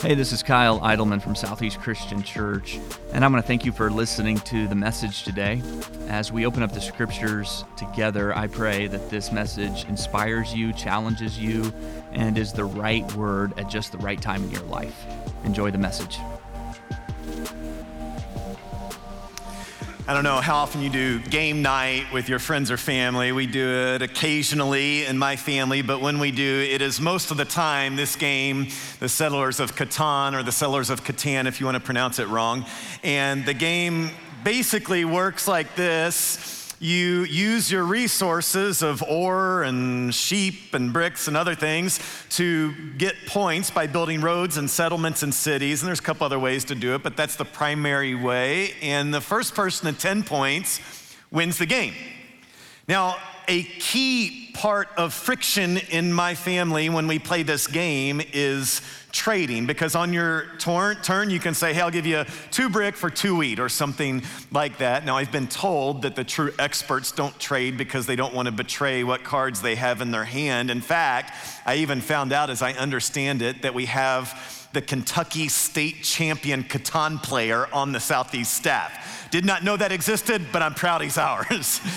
Hey, this is Kyle Idleman from Southeast Christian Church, and I want to thank you for listening to the message today. As we open up the scriptures together, I pray that this message inspires you, challenges you, and is the right word at just the right time in your life. Enjoy the message. I don't know how often you do game night with your friends or family. We do it occasionally in my family, but when we do, it is most of the time this game, the Settlers of Catan, or the Settlers of Catan, if you want to pronounce it wrong. And the game basically works like this you use your resources of ore and sheep and bricks and other things to get points by building roads and settlements and cities. And there's a couple other ways to do it, but that's the primary way. And the first person to 10 points wins the game. Now, a key part of friction in my family when we play this game is trading because on your turn you can say, hey, I'll give you two brick for two wheat or something like that. Now, I've been told that the true experts don't trade because they don't want to betray what cards they have in their hand. In fact, I even found out, as I understand it, that we have the Kentucky state champion Catan player on the Southeast staff. Did not know that existed, but I'm proud he's ours.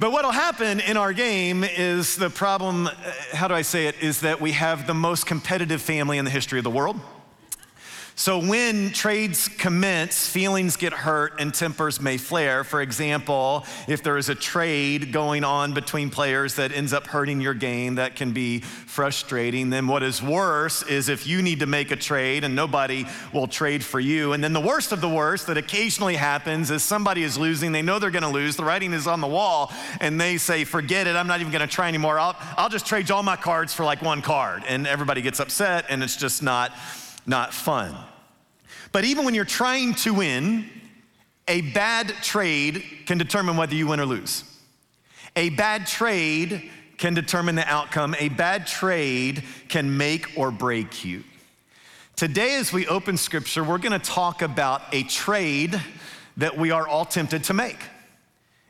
But what'll happen in our game is the problem, uh, how do I say it, is that we have the most competitive family in the history of the world. So, when trades commence, feelings get hurt and tempers may flare. For example, if there is a trade going on between players that ends up hurting your game, that can be frustrating. Then, what is worse is if you need to make a trade and nobody will trade for you. And then, the worst of the worst that occasionally happens is somebody is losing, they know they're going to lose, the writing is on the wall, and they say, Forget it, I'm not even going to try anymore. I'll, I'll just trade all my cards for like one card. And everybody gets upset, and it's just not not fun. But even when you're trying to win, a bad trade can determine whether you win or lose. A bad trade can determine the outcome. A bad trade can make or break you. Today, as we open scripture, we're gonna talk about a trade that we are all tempted to make.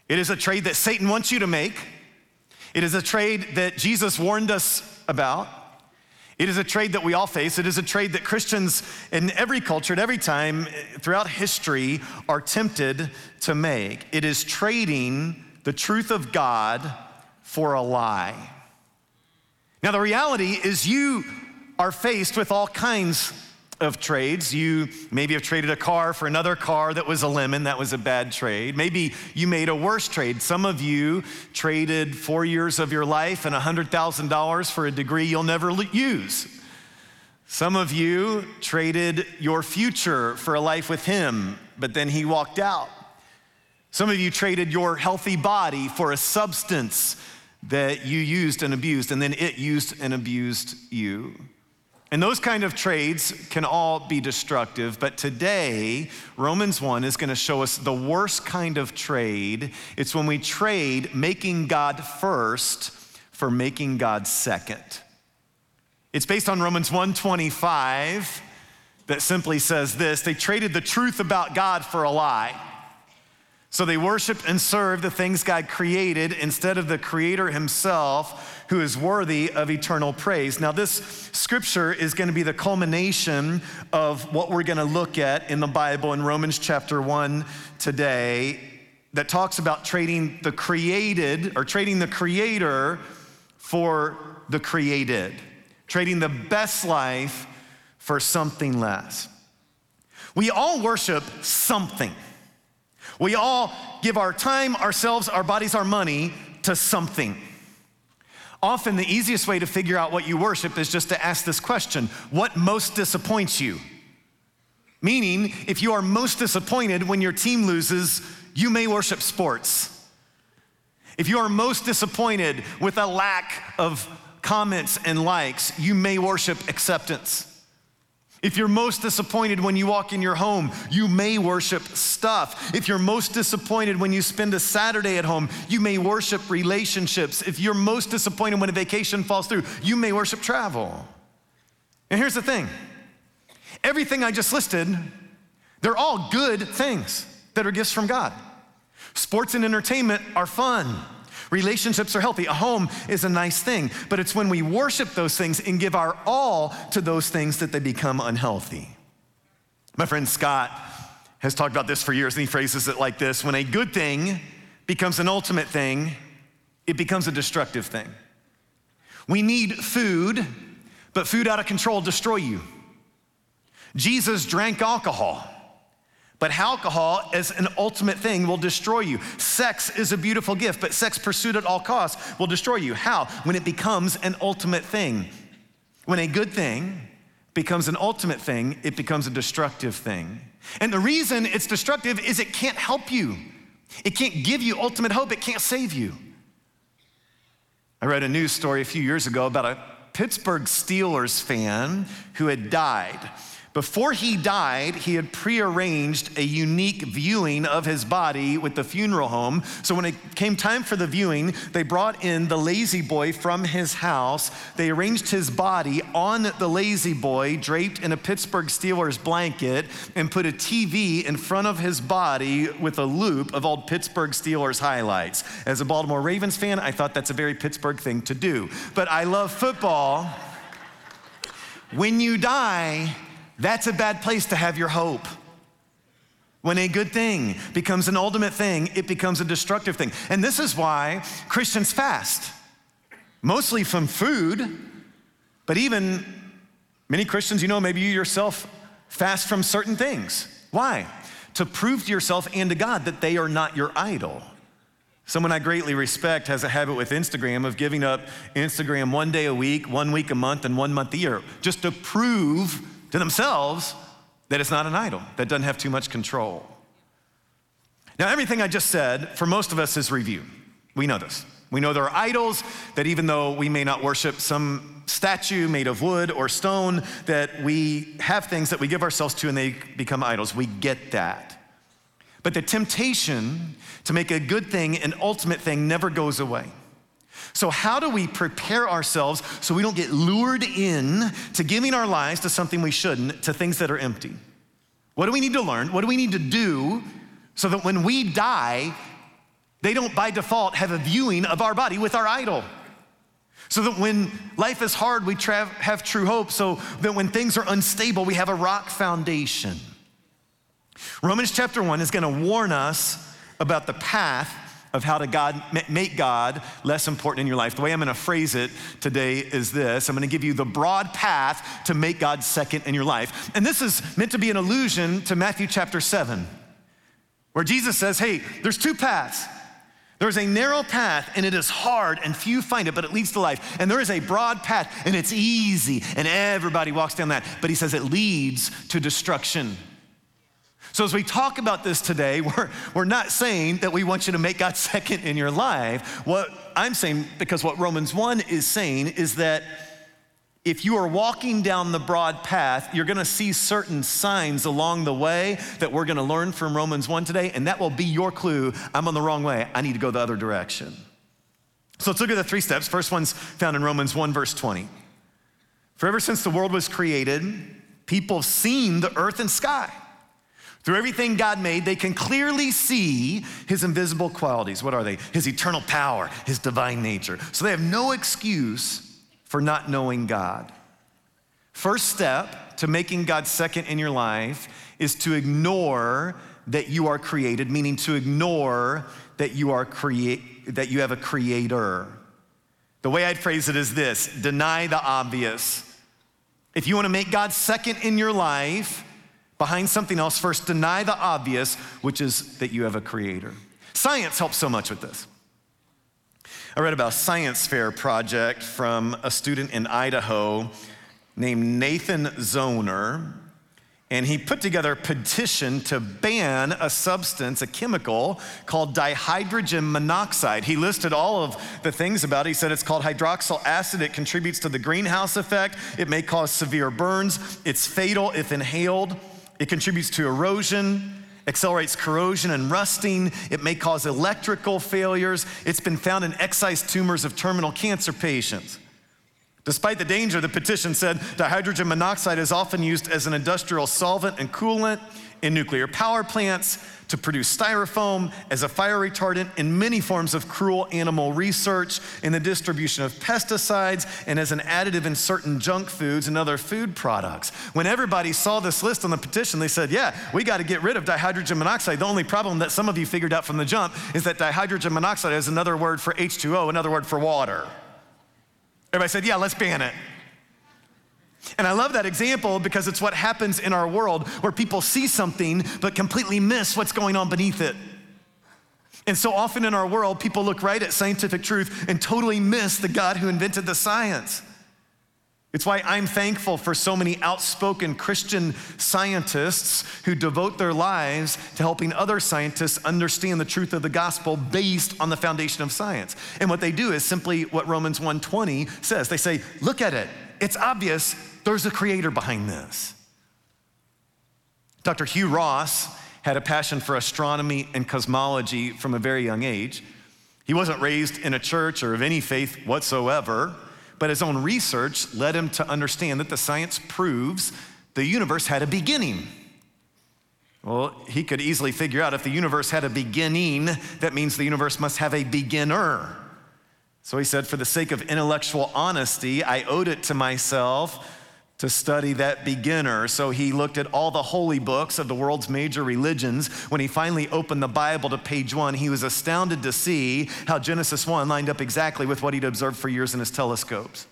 It is a trade that Satan wants you to make, it is a trade that Jesus warned us about. It is a trade that we all face. It is a trade that Christians in every culture, at every time eh, throughout history, are tempted to make. It is trading the truth of God for a lie. Now, the reality is, you are faced with all kinds of trades. You maybe have traded a car for another car that was a lemon, that was a bad trade. Maybe you made a worse trade. Some of you traded four years of your life and $100,000 for a degree you'll never use. Some of you traded your future for a life with Him, but then He walked out. Some of you traded your healthy body for a substance that you used and abused, and then it used and abused you. And those kind of trades can all be destructive, but today, Romans 1 is going to show us the worst kind of trade. It's when we trade making God first for making God second. It's based on Romans 1:25 that simply says this, they traded the truth about God for a lie. So they worshiped and served the things God created instead of the creator himself who is worthy of eternal praise. Now, this scripture is going to be the culmination of what we're going to look at in the Bible in Romans chapter 1 today that talks about trading the created or trading the creator for the created, trading the best life for something less. We all worship something. We all give our time, ourselves, our bodies, our money to something. Often, the easiest way to figure out what you worship is just to ask this question What most disappoints you? Meaning, if you are most disappointed when your team loses, you may worship sports. If you are most disappointed with a lack of comments and likes, you may worship acceptance. If you're most disappointed when you walk in your home, you may worship stuff. If you're most disappointed when you spend a Saturday at home, you may worship relationships. If you're most disappointed when a vacation falls through, you may worship travel. And here's the thing everything I just listed, they're all good things that are gifts from God. Sports and entertainment are fun. Relationships are healthy. A home is a nice thing, but it's when we worship those things and give our all to those things that they become unhealthy. My friend Scott has talked about this for years, and he phrases it like this When a good thing becomes an ultimate thing, it becomes a destructive thing. We need food, but food out of control destroy you. Jesus drank alcohol. But alcohol as an ultimate thing will destroy you. Sex is a beautiful gift, but sex pursued at all costs will destroy you. How? When it becomes an ultimate thing. When a good thing becomes an ultimate thing, it becomes a destructive thing. And the reason it's destructive is it can't help you. It can't give you ultimate hope, it can't save you. I read a news story a few years ago about a Pittsburgh Steelers fan who had died. Before he died, he had prearranged a unique viewing of his body with the funeral home. So when it came time for the viewing, they brought in the La-Z-Boy from his house. They arranged his body on the La-Z-Boy, draped in a Pittsburgh Steelers blanket, and put a TV in front of his body with a loop of old Pittsburgh Steelers highlights. As a Baltimore Ravens fan, I thought that's a very Pittsburgh thing to do. But I love football. When you die, that's a bad place to have your hope. When a good thing becomes an ultimate thing, it becomes a destructive thing. And this is why Christians fast, mostly from food, but even many Christians, you know, maybe you yourself fast from certain things. Why? To prove to yourself and to God that they are not your idol. Someone I greatly respect has a habit with Instagram of giving up Instagram one day a week, one week a month, and one month a year, just to prove to themselves that it's not an idol, that doesn't have too much control. Now, everything I just said, for most of us, is review. We know this. We know there are idols that even though we may not worship some statue made of wood or stone, that we have things that we give ourselves to and they become idols. We get that. But the temptation to make a good thing an ultimate thing never goes away. So, how do we prepare ourselves so we don't get lured in to giving our lives to something we shouldn't, to things that are empty? What do we need to learn? What do we need to do so that when we die, they don't by default have a viewing of our body with our idol? So that when life is hard, we tra- have true hope, so that when things are unstable, we have a rock foundation. Romans chapter 1 is going to warn us about the path of how to God, make God less important in your life. The way I'm going to phrase it today is this I'm going to give you the broad path to make God second in your life. And this is meant to be an allusion to Matthew chapter 7, where Jesus says, Hey, there's two paths. There's a narrow path and it is hard and few find it, but it leads to life. And there is a broad path and it's easy and everybody walks down that. But he says it leads to destruction. So, as we talk about this today, we're, we're not saying that we want you to make God second in your life. What I'm saying, because what Romans 1 is saying, is that if you are walking down the broad path, you're gonna see certain signs along the way that we're gonna learn from Romans 1 today, and that will be your clue I'm on the wrong way. I need to go the other direction. So let's look at the three steps. First one's found in Romans 1, verse 20. For ever since the world was created, people have seen the earth and sky. Through everything God made, they can clearly see his invisible qualities. What are they? His eternal power, his divine nature. So they have no excuse for not knowing God. First step to making God second in your life is to ignore that you are created, meaning to ignore that you are create that you have a creator. The way I'd phrase it is this: deny the obvious. If you want to make God second in your life, behind something else, first deny the obvious, which is that you have a creator. Science helps so much with this. I read about a science fair project from a student in Idaho named Nathan Zohner, and he put together a petition to ban a substance, a chemical called dihydrogen monoxide. He listed all of the things about it. He said it's called hydroxyl acid. It contributes to the greenhouse effect. It may cause severe burns. It's fatal if inhaled. It contributes to erosion, accelerates corrosion and rusting. It may cause electrical failures. It's been found in excised tumors of terminal cancer patients. Despite the danger, the petition said dihydrogen monoxide is often used as an industrial solvent and coolant in nuclear power plants, to produce styrofoam, as a fire retardant, in many forms of cruel animal research, in the distribution of pesticides, and as an additive in certain junk foods and other food products. When everybody saw this list on the petition, they said, Yeah, we got to get rid of dihydrogen monoxide. The only problem that some of you figured out from the jump is that dihydrogen monoxide is another word for H2O, another word for water. Everybody said, Yeah, let's ban it. And I love that example because it's what happens in our world where people see something but completely miss what's going on beneath it. And so often in our world, people look right at scientific truth and totally miss the God who invented the science. It's why I'm thankful for so many outspoken Christian scientists who devote their lives to helping other scientists understand the truth of the gospel based on the foundation of science. And what they do is simply what Romans 1:20 says. They say, "Look at it. It's obvious there's a creator behind this. Dr. Hugh Ross had a passion for astronomy and cosmology from a very young age. He wasn't raised in a church or of any faith whatsoever, but his own research led him to understand that the science proves the universe had a beginning. Well, he could easily figure out if the universe had a beginning, that means the universe must have a beginner. So he said, for the sake of intellectual honesty, I owed it to myself to study that beginner. So he looked at all the holy books of the world's major religions. When he finally opened the Bible to page one, he was astounded to see how Genesis 1 lined up exactly with what he'd observed for years in his telescopes.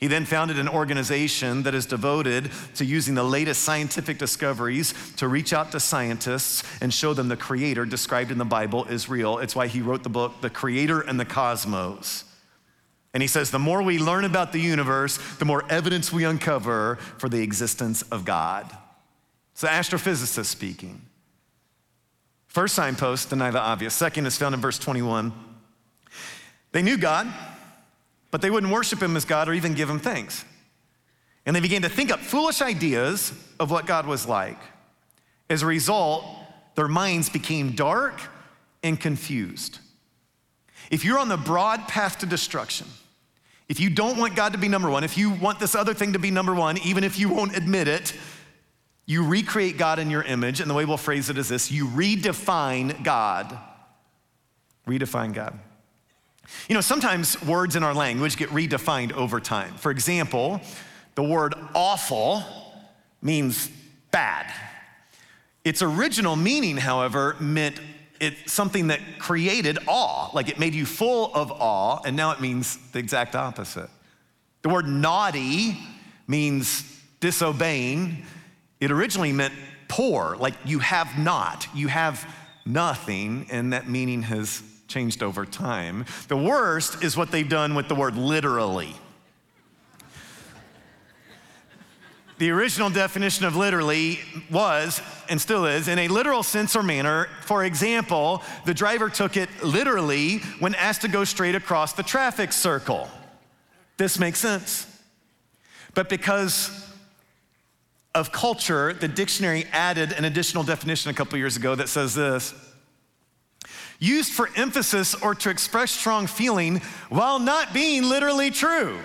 He then founded an organization that is devoted to using the latest scientific discoveries to reach out to scientists and show them the creator described in the Bible is real. It's why he wrote the book, The Creator and the Cosmos. And he says, the more we learn about the universe, the more evidence we uncover for the existence of God. So, astrophysicist speaking. First signpost, deny the obvious. Second is found in verse 21. They knew God, but they wouldn't worship him as God or even give him thanks. And they began to think up foolish ideas of what God was like. As a result, their minds became dark and confused. If you're on the broad path to destruction, if you don't want God to be number one, if you want this other thing to be number one, even if you won't admit it, you recreate God in your image. And the way we'll phrase it is this you redefine God. Redefine God. You know, sometimes words in our language get redefined over time. For example, the word awful means bad. Its original meaning, however, meant it's something that created awe, like it made you full of awe, and now it means the exact opposite. The word naughty means disobeying. It originally meant poor, like you have not, you have nothing, and that meaning has changed over time. The worst is what they've done with the word literally. The original definition of literally was, and still is, in a literal sense or manner. For example, the driver took it literally when asked to go straight across the traffic circle. This makes sense. But because of culture, the dictionary added an additional definition a couple years ago that says this used for emphasis or to express strong feeling while not being literally true.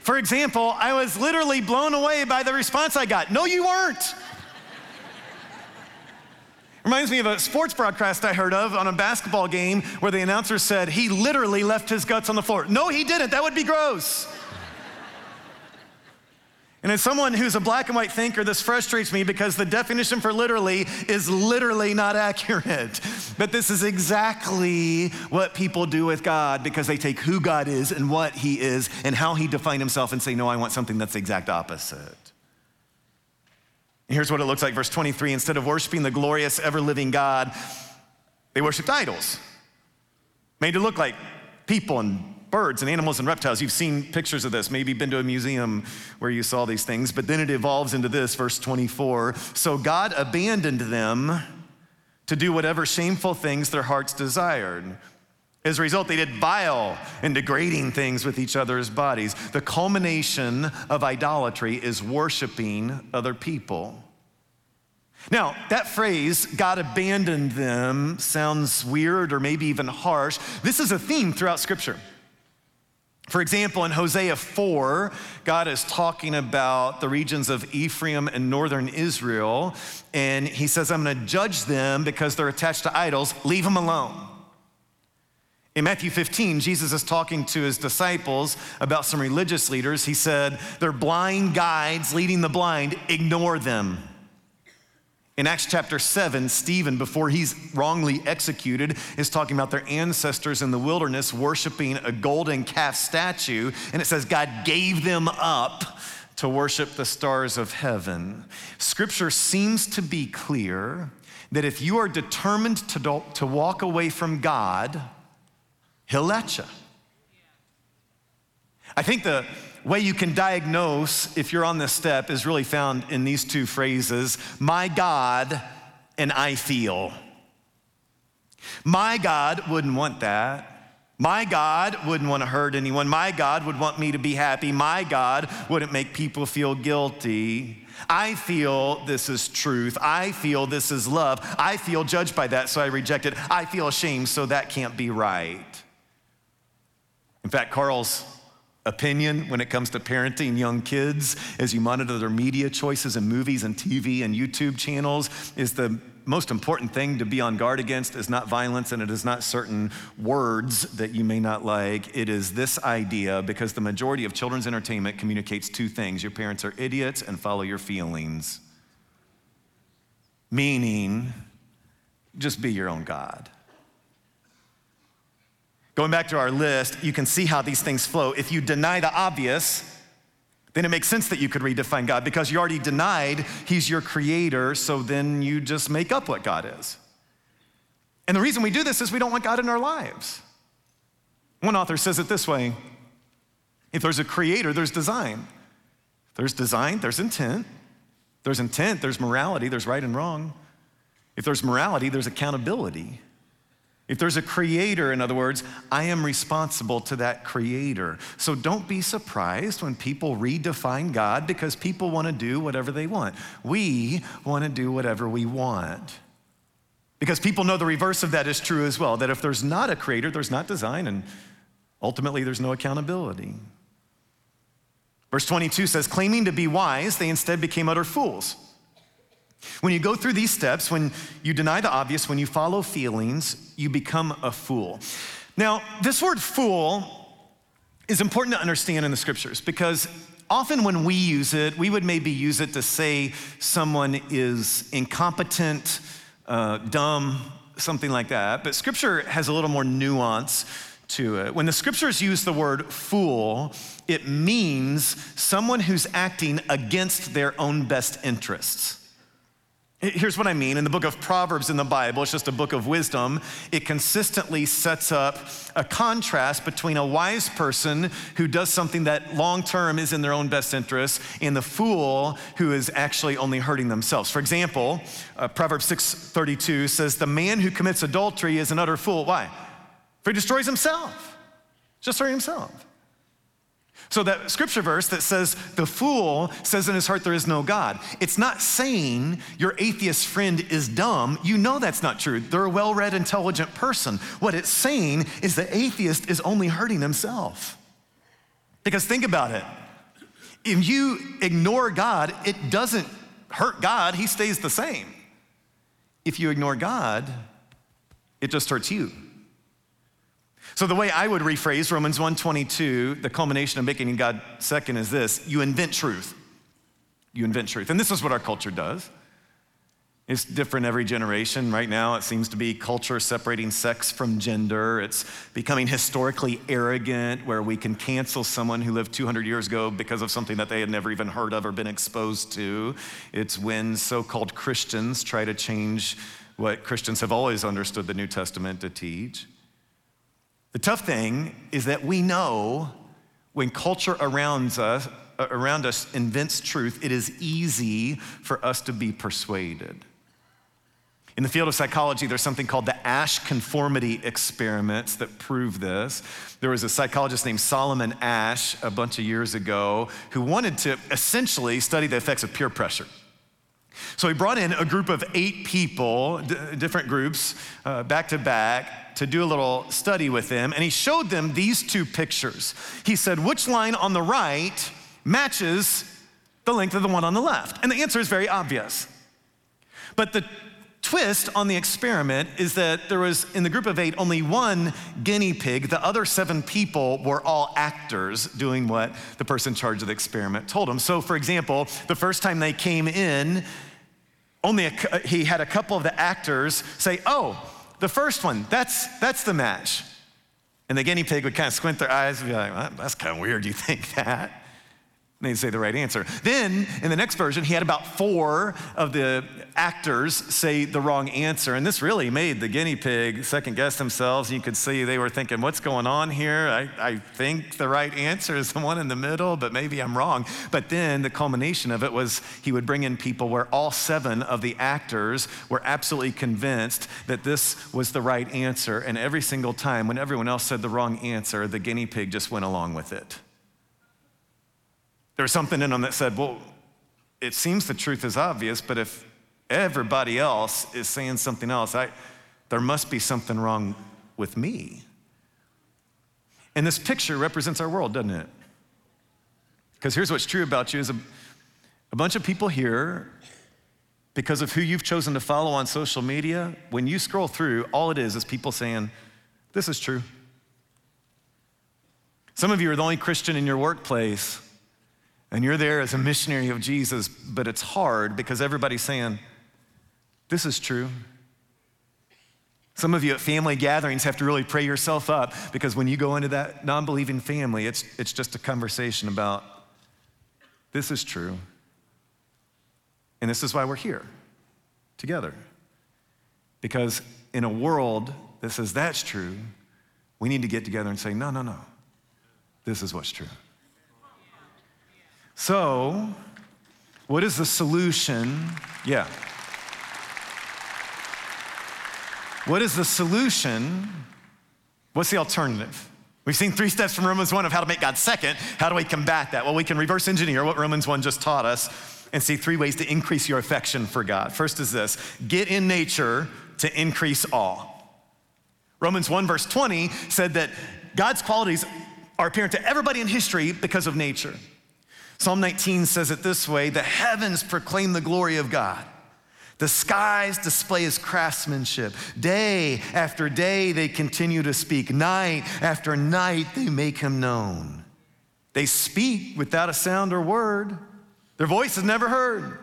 For example, I was literally blown away by the response I got. No, you weren't. Reminds me of a sports broadcast I heard of on a basketball game where the announcer said he literally left his guts on the floor. No, he didn't. That would be gross. And as someone who's a black and white thinker, this frustrates me because the definition for literally is literally not accurate. But this is exactly what people do with God because they take who God is and what He is and how He defined Himself and say, no, I want something that's the exact opposite. Here's what it looks like, verse 23 instead of worshiping the glorious, ever living God, they worshiped idols, made to look like people and birds and animals and reptiles. You've seen pictures of this, maybe been to a museum where you saw these things, but then it evolves into this, verse 24. So God abandoned them to do whatever shameful things their hearts desired. As a result, they did vile and degrading things with each other's bodies. The culmination of idolatry is worshiping other people. Now, that phrase, God abandoned them, sounds weird or maybe even harsh. This is a theme throughout Scripture. For example, in Hosea 4, God is talking about the regions of Ephraim and northern Israel, and he says, I'm to judge them because they're attached to idols. Leave them alone. In Matthew 15, Jesus is talking to his disciples about some religious leaders. He said, They're blind guides leading the blind, ignore them. In Acts chapter 7, Stephen, before he's wrongly executed, is talking about their ancestors in the wilderness worshiping a golden calf statue. And it says God gave them up to worship the stars of heaven. Scripture seems to be clear that if you are determined to, to walk away from God, He'll let you. I think the way you can diagnose if you're on this step is really found in these two phrases my God and I feel. My God wouldn't want that. My God wouldn't want to hurt anyone. My God would want me to be happy. My God wouldn't make people feel guilty. I feel this is truth. I feel this is love. I feel judged by that, so I reject it. I feel ashamed, so that can't be right. In fact, Carl's opinion when it comes to parenting young kids as you monitor their media choices and movies and TV and YouTube channels is the most important thing to be on guard against is not violence and it is not certain words that you may not like. It is this idea because the majority of children's entertainment communicates two things your parents are idiots and follow your feelings. Meaning, just be your own God. Going back to our list, you can see how these things flow. If you deny the obvious, then it makes sense that you could redefine God because you already denied He's your creator, so then you just make up what God is. And the reason we do this is we don't want God in our lives. One author says it this way if there's a creator, there's design. There's design, there's intent. There's intent, there's morality, there's right and wrong. If there's morality, there's accountability. If there's a creator, in other words, I am responsible to that creator. So don't be surprised when people redefine God because people want to do whatever they want. We want to do whatever we want. Because people know the reverse of that is true as well that if there's not a creator, there's not design, and ultimately there's no accountability. Verse 22 says, claiming to be wise, they instead became utter fools. When you go through these steps, when you deny the obvious, when you follow feelings, you become a fool. Now, this word fool is important to understand in the scriptures because often when we use it, we would maybe use it to say someone is incompetent, uh, dumb, something like that. But scripture has a little more nuance to it. When the scriptures use the word fool, it means someone who's acting against their own best interests. Here's what I mean. In the book of Proverbs in the Bible, it's just a book of wisdom, it consistently sets up a contrast between a wise person who does something that long term is in their own best interest and the fool who is actually only hurting themselves. For example, uh, Proverbs 6:32 says, "The man who commits adultery is an utter fool." Why? For he destroys himself. Just hurting himself. So, that scripture verse that says, the fool says in his heart there is no God, it's not saying your atheist friend is dumb. You know that's not true. They're a well read, intelligent person. What it's saying is the atheist is only hurting himself. Because think about it if you ignore God, it doesn't hurt God, He stays the same. If you ignore God, it just hurts you. So the way I would rephrase Romans 1:22, the culmination of making God second is this, you invent truth. You invent truth. And this is what our culture does. It's different every generation. Right now, it seems to be culture separating sex from gender. It's becoming historically arrogant, where we can cancel someone who lived 200 years ago because of something that they had never even heard of or been exposed to. It's when so called Christians try to change what Christians have always understood the New Testament to teach. The tough thing is that we know when culture around us, uh, around us invents truth, it is easy for us to be persuaded. In the field of psychology, there's something called the Asch conformity experiments that prove this. There was a psychologist named Solomon Asch a bunch of years ago who wanted to essentially study the effects of peer pressure. So he brought in a group of eight people, d- different groups, uh, back to back, to do a little study with them. And he showed them these two pictures. He said, Which line on the right matches the length of the one on the left? And the answer is very obvious. But the twist on the experiment is that there was, in the group of eight, only one guinea pig. The other seven people were all actors doing what the person in charge of the experiment told them. So, for example, the first time they came in, only a, he had a couple of the actors say, Oh, the first one, that's, that's the match. And the guinea pig would kind of squint their eyes and be like, well, That's kind of weird, you think that? And they'd say the right answer. Then, in the next version, he had about four of the actors say the wrong answer. And this really made the guinea pig second guess themselves. You could see they were thinking, what's going on here? I, I think the right answer is the one in the middle, but maybe I'm wrong. But then the culmination of it was he would bring in people where all seven of the actors were absolutely convinced that this was the right answer. And every single time, when everyone else said the wrong answer, the guinea pig just went along with it. There was something in them that said, well, it seems the truth is obvious, but if everybody else is saying something else, I, there must be something wrong with me. And this picture represents our world, doesn't it? Because here's what's true about you is a, a bunch of people here, because of who you've chosen to follow on social media, when you scroll through, all it is is people saying, This is true. Some of you are the only Christian in your workplace and you're there as a missionary of Jesus, but it's hard because everybody's saying, This is true. Some of you at family gatherings have to really pray yourself up because when you go into that non believing family, it's, it's just a conversation about this is true. And this is why we're here together. Because in a world that says that's true, we need to get together and say, no, no, no, this is what's true. So, what is the solution? Yeah. What is the solution? What's the alternative? We've seen three steps from Romans 1 of how to make God second. How do we combat that? Well, we can reverse engineer what Romans 1 just taught us and see three ways to increase your affection for God. First is this get in nature to increase awe. Romans 1, verse 20 said that God's qualities are apparent to everybody in history because of nature. Psalm 19 says it this way The heavens proclaim the glory of God. The skies display his craftsmanship. Day after day, they continue to speak. Night after night, they make him known. They speak without a sound or word. Their voice is never heard.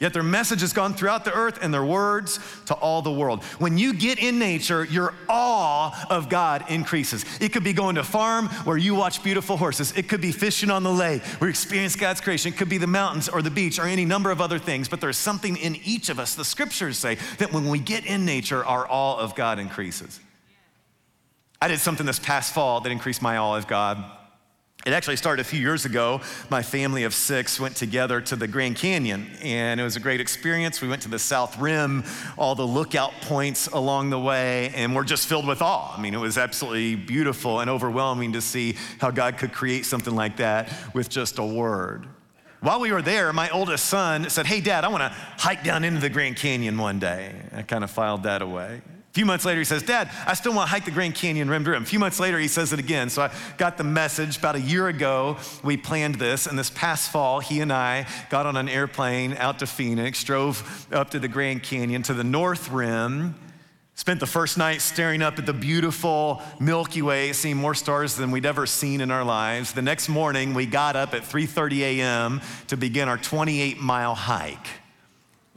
Yet their message has gone throughout the earth and their words to all the world. When you get in nature, your awe of God increases. It could be going to a farm where you watch beautiful horses. It could be fishing on the lake where you experience God's creation. It could be the mountains or the beach or any number of other things. But there's something in each of us. The scriptures say that when we get in nature, our awe of God increases. I did something this past fall that increased my awe of God. It actually started a few years ago. My family of six went together to the Grand Canyon, and it was a great experience. We went to the South Rim, all the lookout points along the way, and we're just filled with awe. I mean, it was absolutely beautiful and overwhelming to see how God could create something like that with just a word. While we were there, my oldest son said, Hey, Dad, I want to hike down into the Grand Canyon one day. I kind of filed that away. A few months later, he says, Dad, I still want to hike the Grand Canyon rim to rim. A few months later, he says it again. So I got the message. About a year ago, we planned this. And this past fall, he and I got on an airplane out to Phoenix, drove up to the Grand Canyon to the North Rim, spent the first night staring up at the beautiful Milky Way, seeing more stars than we'd ever seen in our lives. The next morning, we got up at 3:30 a.m. to begin our 28-mile hike.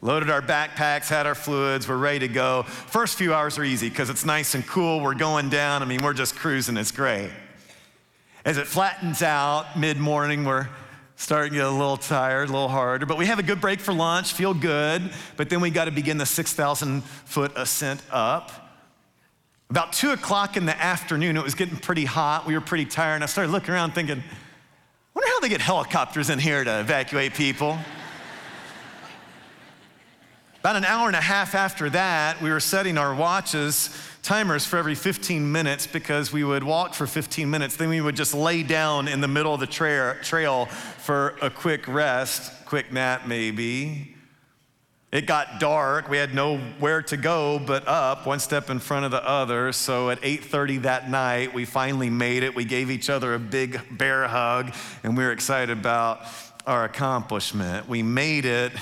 Loaded our backpacks, had our fluids, we're ready to go. First few hours are easy because it's nice and cool. We're going down. I mean, we're just cruising. It's great. As it flattens out mid morning, we're starting to get a little tired, a little harder, but we have a good break for lunch, feel good. But then we got to begin the 6,000 foot ascent up. About two o'clock in the afternoon, it was getting pretty hot. We were pretty tired, and I started looking around thinking, wonder how they get helicopters in here to evacuate people. About an hour and a half after that, we were setting our watches, timers for every 15 minutes because we would walk for 15 minutes. Then we would just lay down in the middle of the tra- trail for a quick rest, quick nap maybe. It got dark. We had nowhere to go but up, one step in front of the other. So at 8:30 that night, we finally made it. We gave each other a big bear hug, and we were excited about our accomplishment. We made it.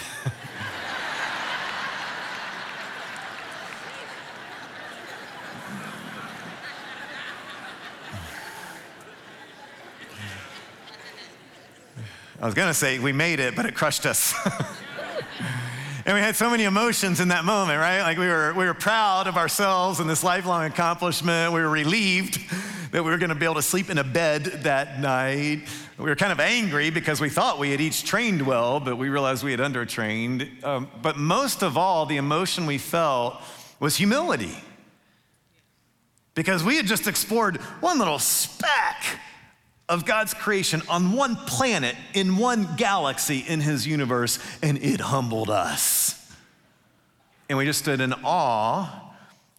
I was gonna say we made it, but it crushed us. and we had so many emotions in that moment, right? Like we were, we were proud of ourselves and this lifelong accomplishment. We were relieved that we were gonna be able to sleep in a bed that night. We were kind of angry because we thought we had each trained well, but we realized we had undertrained. Um, but most of all, the emotion we felt was humility. Because we had just explored one little speck of God's creation on one planet, in one galaxy in his universe, and it humbled us. And we just stood in awe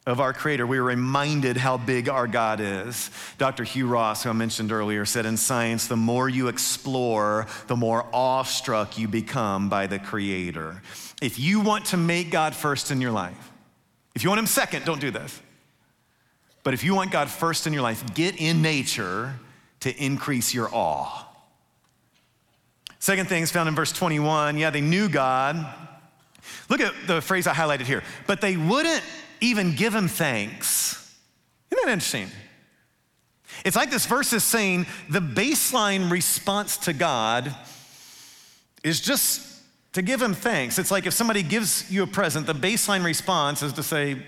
of our Creator. We were reminded how big our God is. Dr. Hugh Ross, who I mentioned earlier, said in science, the more you explore, the more awestruck you become by the Creator. If you want to make God first in your life, if you want Him second, don't do this. But if you want God first in your life, get in nature to increase your awe. Second thing is found in verse 21. Yeah, they knew God. Look at the phrase I highlighted here. But they wouldn't even give him thanks. Isn't that interesting? It's like this verse is saying the baseline response to God is just to give him thanks. It's like if somebody gives you a present, the baseline response is to say,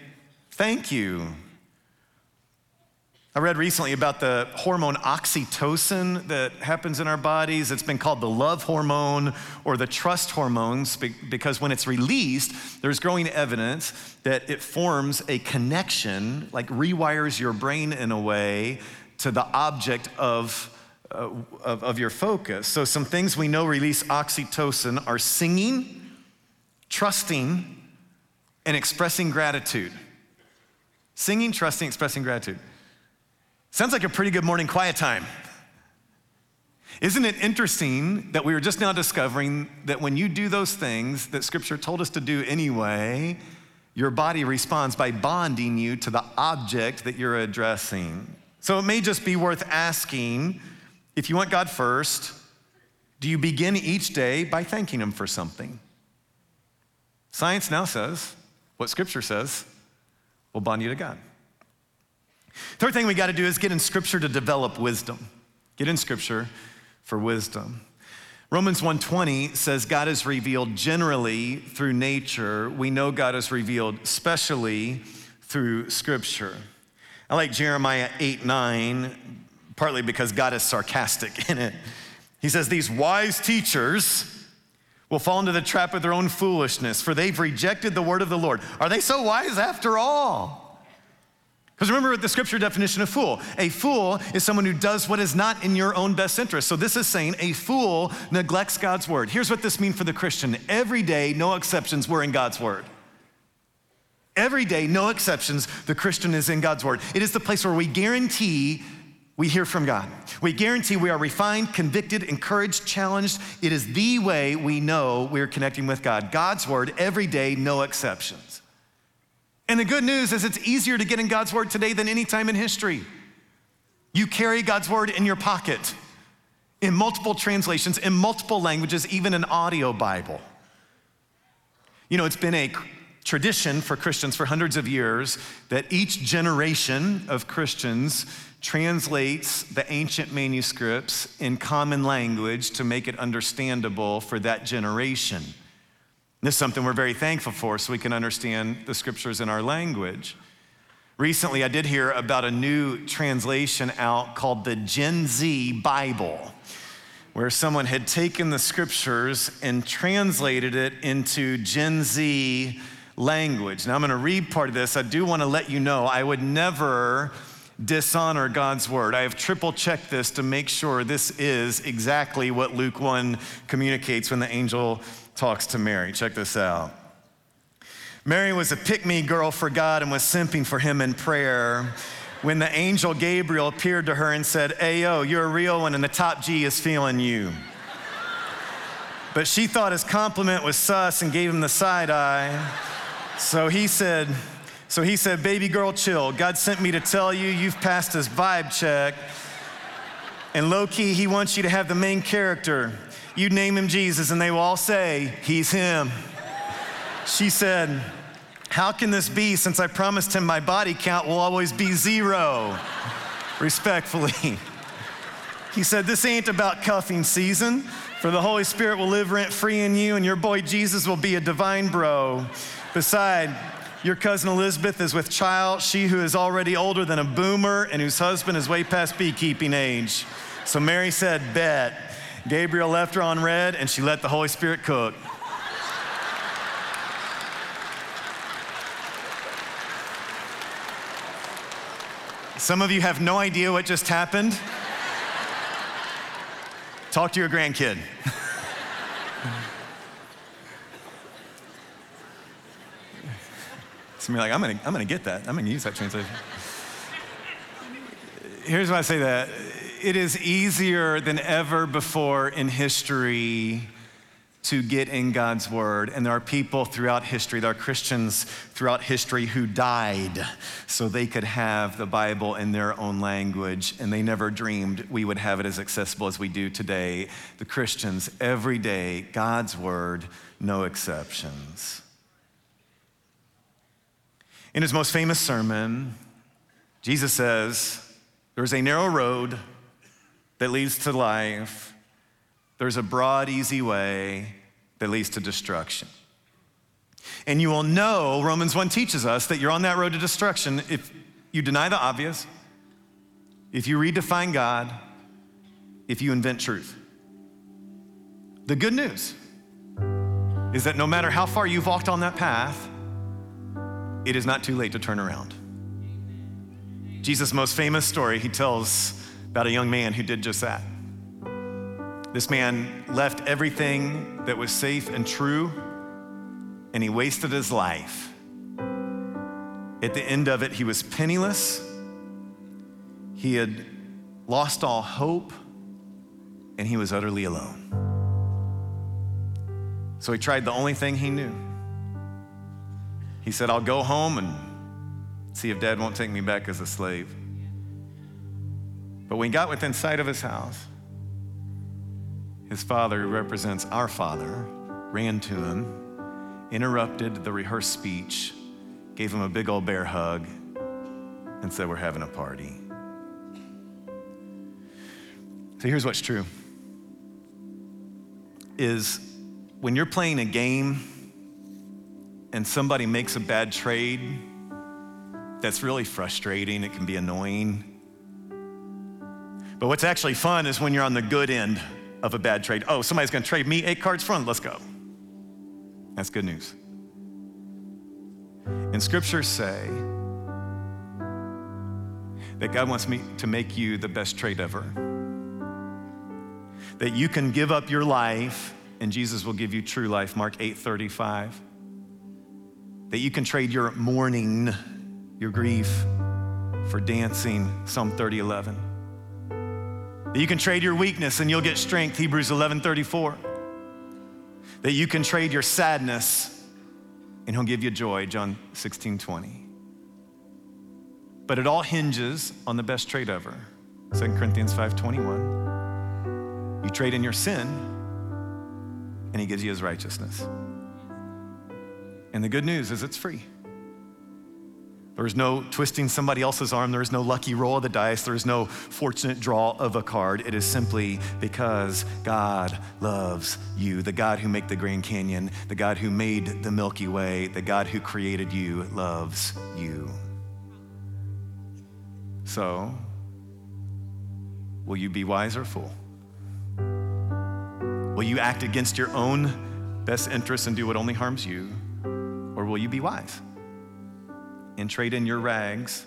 Thank you. I read recently about the hormone oxytocin that happens in our bodies. It's been called the love hormone or the trust hormones because when it's released, there's growing evidence that it forms a connection, like rewires your brain in a way to the object of, uh, of, of your focus. So, some things we know release oxytocin are singing, trusting, and expressing gratitude. Singing, trusting, expressing gratitude. Sounds like a pretty good morning quiet time. Isn't it interesting that we were just now discovering that when you do those things that Scripture told us to do anyway, your body responds by bonding you to the object that you're addressing? So it may just be worth asking if you want God first, do you begin each day by thanking Him for something? Science now says what Scripture says will bond you to God. Third thing we got to do is get in Scripture to develop wisdom. Get in Scripture for wisdom. Romans 1:20 says God is revealed generally through nature. We know God is revealed specially through Scripture. I like Jeremiah 8:9 partly because God is sarcastic in it. He says, These wise teachers will fall into the trap of their own foolishness, for they've rejected the word of the Lord. Are they so wise after all? Because remember the scripture definition of fool. A fool is someone who does what is not in your own best interest. So this is saying a fool neglects God's word. Here's what this means for the Christian every day, no exceptions, we're in God's word. Every day, no exceptions, the Christian is in God's word. It is the place where we guarantee we hear from God. We guarantee we are refined, convicted, encouraged, challenged. It is the way we know we're connecting with God. God's word, every day, no exceptions. And the good news is it's easier to get in God's word today than any time in history. You carry God's word in your pocket in multiple translations, in multiple languages, even an audio Bible. You know, it's been a tradition for Christians for hundreds of years that each generation of Christians translates the ancient manuscripts in common language to make it understandable for that generation. This is something we're very thankful for so we can understand the scriptures in our language. Recently, I did hear about a new translation out called the Gen Z Bible, where someone had taken the scriptures and translated it into Gen Z language. Now, I'm going to read part of this. I do want to let you know I would never dishonor God's word. I have triple checked this to make sure this is exactly what Luke 1 communicates when the angel talks to Mary. Check this out. Mary was a pick me girl for God and was simping for him in prayer when the angel Gabriel appeared to her and said, Ayo, you're a real one, and the top G is feeling you. But she thought his compliment was sus and gave him the side eye. So he said, so he said, baby girl, chill. God sent me to tell you you've passed his vibe check. And low key, he wants you to have the main character. You name him Jesus, and they will all say, He's him. She said, How can this be since I promised him my body count will always be zero? Respectfully. He said, This ain't about cuffing season, for the Holy Spirit will live rent free in you, and your boy Jesus will be a divine bro. Beside, your cousin Elizabeth is with child, she who is already older than a boomer and whose husband is way past beekeeping age. So Mary said, Bet. Gabriel left her on red, and she let the Holy Spirit cook. Some of you have no idea what just happened. Talk to your grandkid. Some of you are like, I'm gonna, I'm gonna get that. I'm gonna use that translation. Here's why I say that it is easier than ever before in history to get in God's word. And there are people throughout history, there are Christians throughout history who died so they could have the Bible in their own language. And they never dreamed we would have it as accessible as we do today. The Christians, every day, God's word, no exceptions. In his most famous sermon, Jesus says, There's a narrow road that leads to life there's a broad, easy way that leads to destruction. And you will know, Romans 1 teaches us, that you're on that road to destruction if you deny the obvious, if you redefine God, if you invent truth. The good news is that no matter how far you've walked on that path, it is not too late to turn around. Jesus' most famous story, he tells about a young man who did just that. This man left everything that was safe and true, and he wasted his life. At the end of it, he was penniless. He had lost all hope, and he was utterly alone. So he tried the only thing he knew. He said, I'll go home and see if dad won't take me back as a slave. But when he got within sight of his house, his father, who represents our father, ran to him, interrupted the rehearsed speech, gave him a big old bear hug, and said, We're having a party. So here's what's true is when you're playing a game and somebody makes a bad trade, that's really frustrating. It can be annoying. But what's actually fun is when you're on the good end of a bad trade. Oh, somebody's gonna trade me eight cards front, let's go. That's good news. And scriptures say that God wants me to make you the best trade ever. That you can give up your life and Jesus will give you true life, Mark 8 35. That you can trade your mourning, your grief, for dancing, Psalm 30 11 that you can trade your weakness and you'll get strength, Hebrews 11 34. That you can trade your sadness and he'll give you joy, John 16 20. But it all hinges on the best trade ever, 2 Corinthians 5 21. You trade in your sin and he gives you his righteousness. And the good news is it's free. There is no twisting somebody else's arm. There is no lucky roll of the dice. There is no fortunate draw of a card. It is simply because God loves you. The God who made the Grand Canyon, the God who made the Milky Way, the God who created you loves you. So, will you be wise or fool? Will you act against your own best interests and do what only harms you? Or will you be wise? And trade in your rags,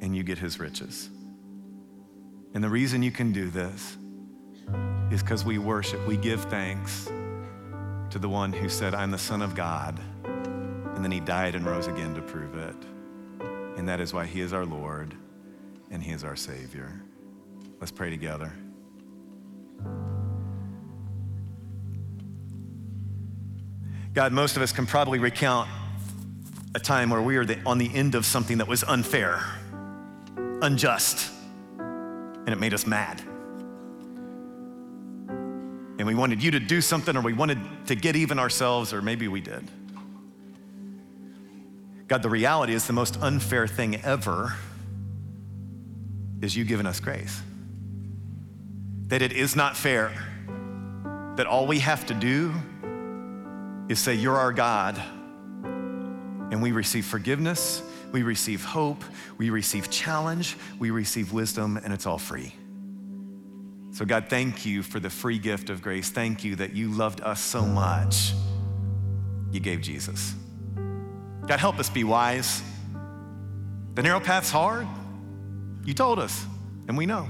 and you get his riches. And the reason you can do this is because we worship, we give thanks to the one who said, I'm the Son of God. And then he died and rose again to prove it. And that is why he is our Lord and he is our Savior. Let's pray together. God, most of us can probably recount a time where we were the, on the end of something that was unfair, unjust, and it made us mad. And we wanted you to do something, or we wanted to get even ourselves, or maybe we did. God, the reality is the most unfair thing ever is you giving us grace. That it is not fair. That all we have to do is say, You're our God. And we receive forgiveness, we receive hope, we receive challenge, we receive wisdom, and it's all free. So, God, thank you for the free gift of grace. Thank you that you loved us so much, you gave Jesus. God, help us be wise. The narrow path's hard. You told us, and we know.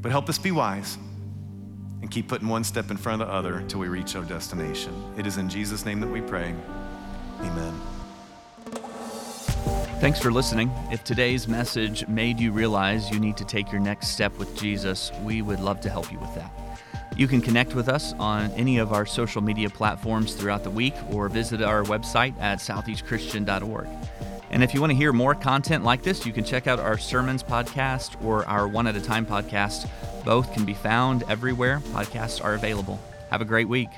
But help us be wise and keep putting one step in front of the other until we reach our destination. It is in Jesus' name that we pray. Amen. Thanks for listening. If today's message made you realize you need to take your next step with Jesus, we would love to help you with that. You can connect with us on any of our social media platforms throughout the week or visit our website at southeastchristian.org. And if you want to hear more content like this, you can check out our sermons podcast or our one at a time podcast. Both can be found everywhere podcasts are available. Have a great week.